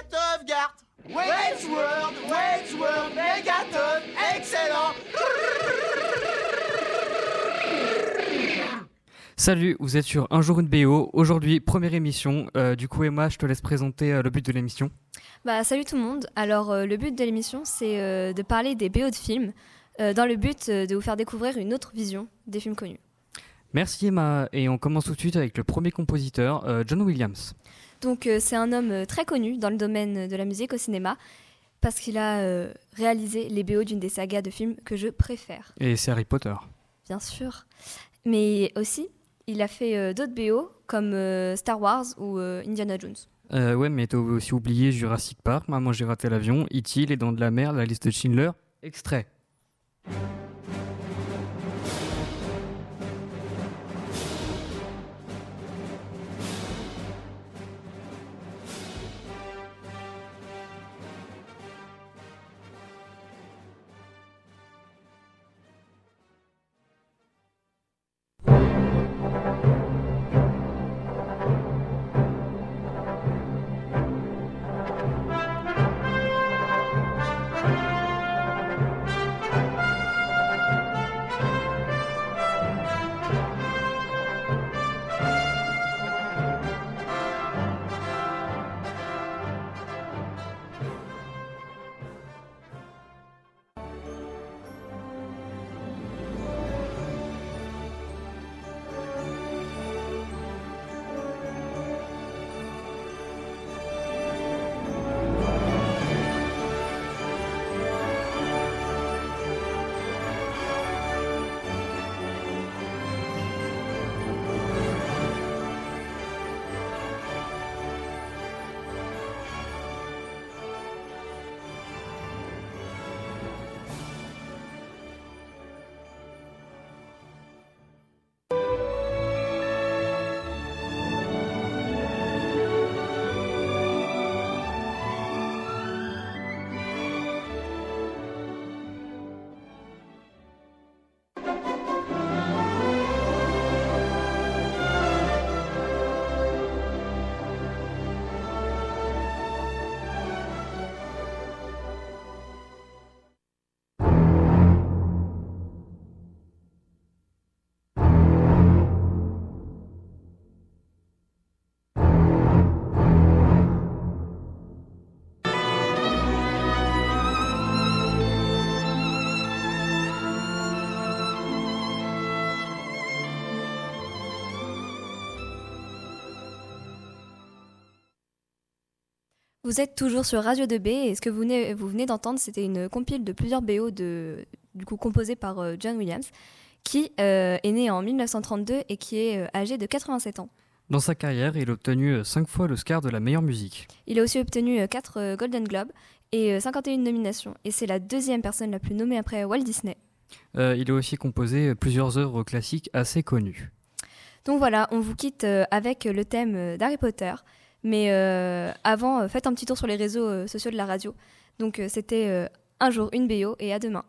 cette sauvegarde. Wayne's World, Wayne's World, Megaton, excellent. Salut, vous êtes sur Un jour une BO. Aujourd'hui, première émission. Euh, du coup, Emma, je te laisse présenter euh, le but de l'émission. Bah, salut tout le monde. Alors, euh, le but de l'émission, c'est euh, de parler des BO de films, euh, dans le but euh, de vous faire découvrir une autre vision des films connus. Merci Emma. Et on commence tout de suite avec le premier compositeur, euh, John Williams. Donc, euh, c'est un homme euh, très connu dans le domaine de la musique au cinéma, parce qu'il a euh, réalisé les BO d'une des sagas de films que je préfère, Et c'est Harry Potter. bien sûr. Mais aussi, il a fait euh, d'autres BO, comme Star Wars ou Indiana Jones. Ouais, mais t'as aussi oublié Jurassic Park, Maman j'ai raté l'avion, E.T., Les Dents de la Mer, La liste de Schindler. Extrait. Vous êtes toujours sur Radio 2B et ce que vous venez, vous venez d'entendre, c'était une compile de plusieurs BO de, du coup composés par euh, John Williams, qui euh, est né en 1932 et qui est euh, âgé de 87 ans. Dans sa carrière, il a obtenu 5 fois l'Oscar de la meilleure musique. Il a aussi obtenu 4 Golden Globes et euh, 51 nominations. Et c'est la deuxième personne la plus nommée après Walt Disney. Euh, il a aussi composé plusieurs œuvres classiques assez connues. Donc voilà, on vous quitte avec le thème d'Harry Potter. Mais euh, avant, euh, faites un petit tour sur les réseaux euh, sociaux de la radio. Donc c'était un jour une BO et. À demain.